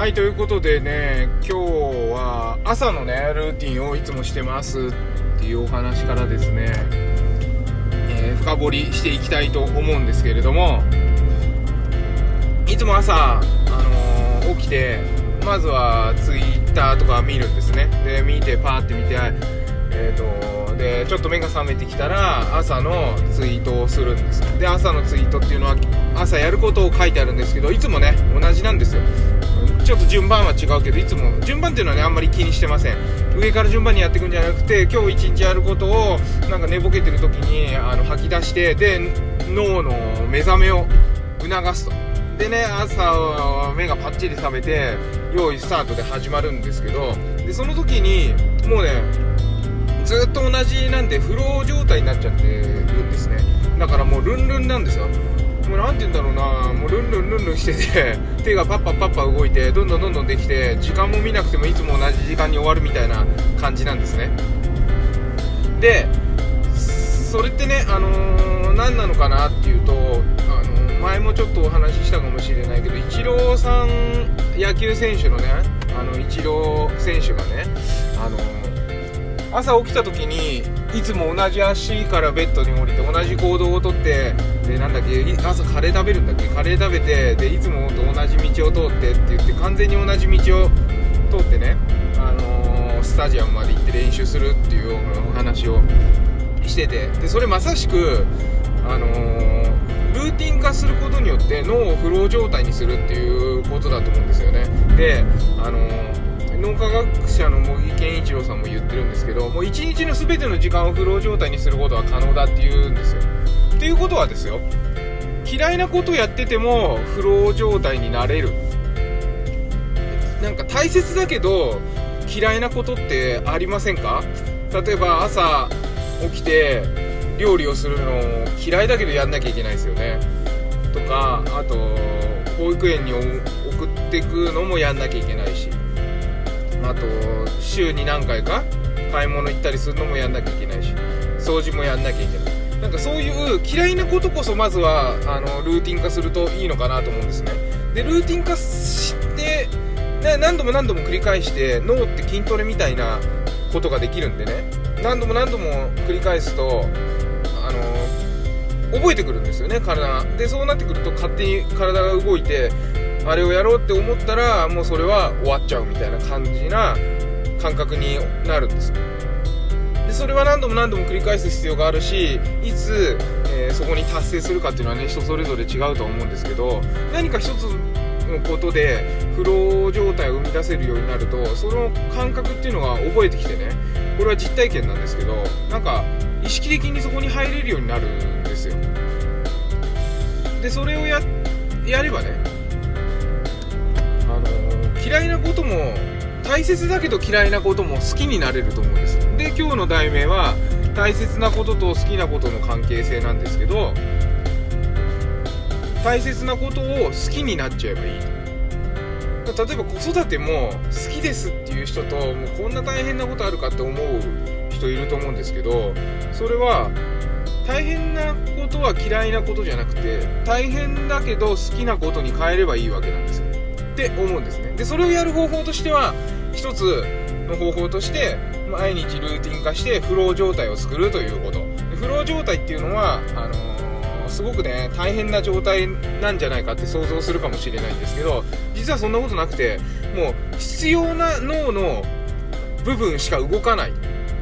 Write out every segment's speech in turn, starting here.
はいということでね今日は朝のねルーティンをいつもしてますっていうお話からですね、えー、深掘りしていきたいと思うんですけれどもいつも朝、あのー、起きてまずはツイッターとか見るんですね。で見てパーって見てえーと、でちょっと目が覚めてきたら朝のツイートをするんです。で朝のツイートっていうのは朝やることを書いてあるんですけどいつもね同じなんですよ。ちょっと順番は違うけどいつも順番っていうのはねあんまり気にしてません。上から順番にやっていくんじゃなくて今日一日やることをなんか寝ぼけてる時にあの吐き出してで脳の目覚めを促すと。でね朝目がパッチリ覚めて用意スタートで始まるんですけどでその時にもうねずっと同じなんでフロー状態になっちゃってるんですね。だからもうルンルンなんですよ。もう何て言うんだろうな。もうルンルンルンルンしてて 手がパッパッパッパ動いてどんどんどんどんできて時間も見なくてもいつも同じ時間に終わるみたいな感じなんですね。でそれってね、あのー、何なのかなっていうと、あのー、前もちょっとお話ししたかもしれないけどイチローさん野球選手のねあのイチロー選手がね、あのー、朝起きた時にいつも同じ足からベッドに降りて同じ行動をとってでなんだっけ朝カレー食べるんだっけ？カレー食べてでいつもと同じ道を通ってって言って完全に同じ道を通ってね、あのー、スタジアムまで行って練習するっていうお話をしててでそれまさしく、あのー、ルーティン化することによって脳をフロー状態にするっていうことだと思うんですよね。で、あのー、脳科学者の茂木健一郎さんも言ってるんですけどもう一日の全ての時間をフロー状態にすることは可能だっていうんですよ。っていうことはですよ。嫌いなことやっててもフロー状態になれる。なんか大切だけど嫌いなことってありませんか？例えば朝起きて料理をするの嫌いだけどやんなきゃいけないですよね。とかあと保育園に送ってくのもやんなきゃいけないし。あと週に何回か買い物行ったりするのもやんなきゃいけないし掃除もやんなきゃいけない。なんかそういう嫌いなことこそまずはあのルーティン化するといいのかなと思うんですね。でルーティン化して何度も何度も繰り返して脳って筋トレみたいなことができるんでね。何度も何度も繰り返すとあの覚えてくるんですよね体。がでそうなってくると勝手に体が動いてあれをやろうって思ったらもうそれは終わっちゃうみたいな感じな感覚になるんですでそれは何度も何度も繰り返す必要があるしいつ、えー、そこに達成するかっていうのはね人それぞれ違うと思うんですけど何か一つのことでフロー状態を生み出せるようになるとその感覚っていうのが覚えてきてねこれは実体験なんですけどなんか意識的にそこに入れるようになるんですよ。でそれをやればね、嫌いなことも大切だけど嫌いなことも好きになれると思うんです。で今日の題名は大切なことと好きなことの関係性なんですけど大切なことを好きになっちゃえばいい例えば子育ても好きですっていう人ともうこんな大変なことあるかって思う人いると思うんですけどそれは大変なことは嫌いなことじゃなくて大変だけど好きなことに変えればいいわけなんですよ。って思うんですね。でそれをやる方法としては一つの方法として毎日ルーティン化してフロー状態を作るということ。でフロー状態っていうのはあのー、すごくね大変な状態なんじゃないかって想像するかもしれないんですけど実はそんなことなくてもう必要な脳の部分しか動かない。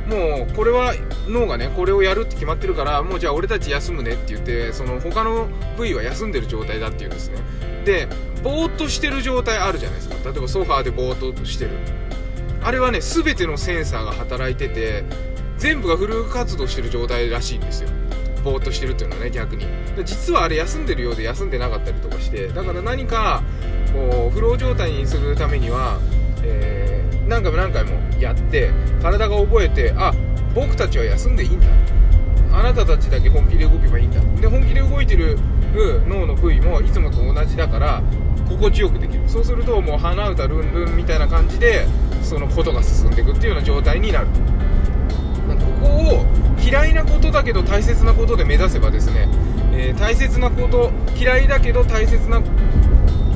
もうこれは脳がねこれをやるって決まってるからもうじゃあ俺たち休むねって言ってその他の部位は休んでる状態だっていうんですね。でぼーっとしてる状態あるじゃないですか。例えばソファーでぼーっとしてる。あれはね全てのセンサーが働いてて全部がフル活動してる状態らしいんですよ。ぼーっとしてるっていうのはね逆に。実はあれ休んでるようで休んでなかったりとかしてだから何かこうフロー状態にするためには、えー、何回も何回もやって体が覚えてあ僕たちは休んでいいんだ。あなたたちだけ本気で動けばいいんだ。で本気で動いてる脳の部位もいつもと同じだから心地よくできる。そうするともう鼻歌ルンルンみたいな感じでそのことが進んでいくっていうような状態になる。ここを嫌いなことだけど大切なことで目指せばですね、えー、大切なこと嫌いだけど大切な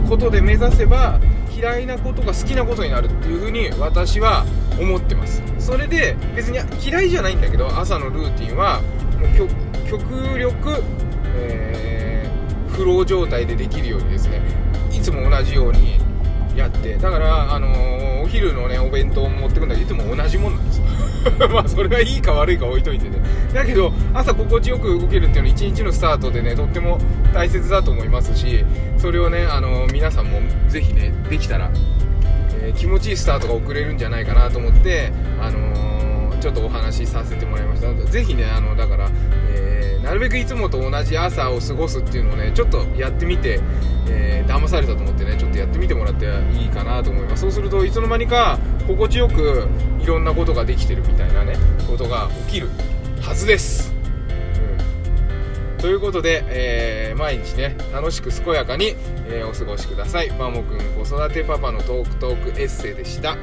ことで目指せば嫌いなことが好きなことになるっていうふうに私は思ってます。それで別に嫌いじゃないんだけど朝のルーティンはもう極力、えー、フロー状態でできるようにですねいつも同じようにやってだからあのー、お昼のねお弁当を持ってくんだけどいつも同じもんなんですよ。まあそれがいいか悪いか置いといてね。だけど朝心地よく動けるっていうのは一日のスタートでねとっても大切だと思いますしそれをねあの皆さんもぜひねできたら、えー、気持ちいいスタートが送れるんじゃないかなと思ってあの、ちょっとお話しさせてもらいました。ぜひねあのだから、えー、なるべくいつもと同じ朝を過ごすっていうのをねちょっとやってみて、え騙されたと思ってねちょっとやってみてもらっていいかなと思います。そうするといつの間にか心地よくいろんなことができてるみたいなねことが起きるはずです、うん、ということで、えー、毎日ね楽しく健やかに、えー、お過ごしください。バモくん子育てパパのトークトークエッセイでした。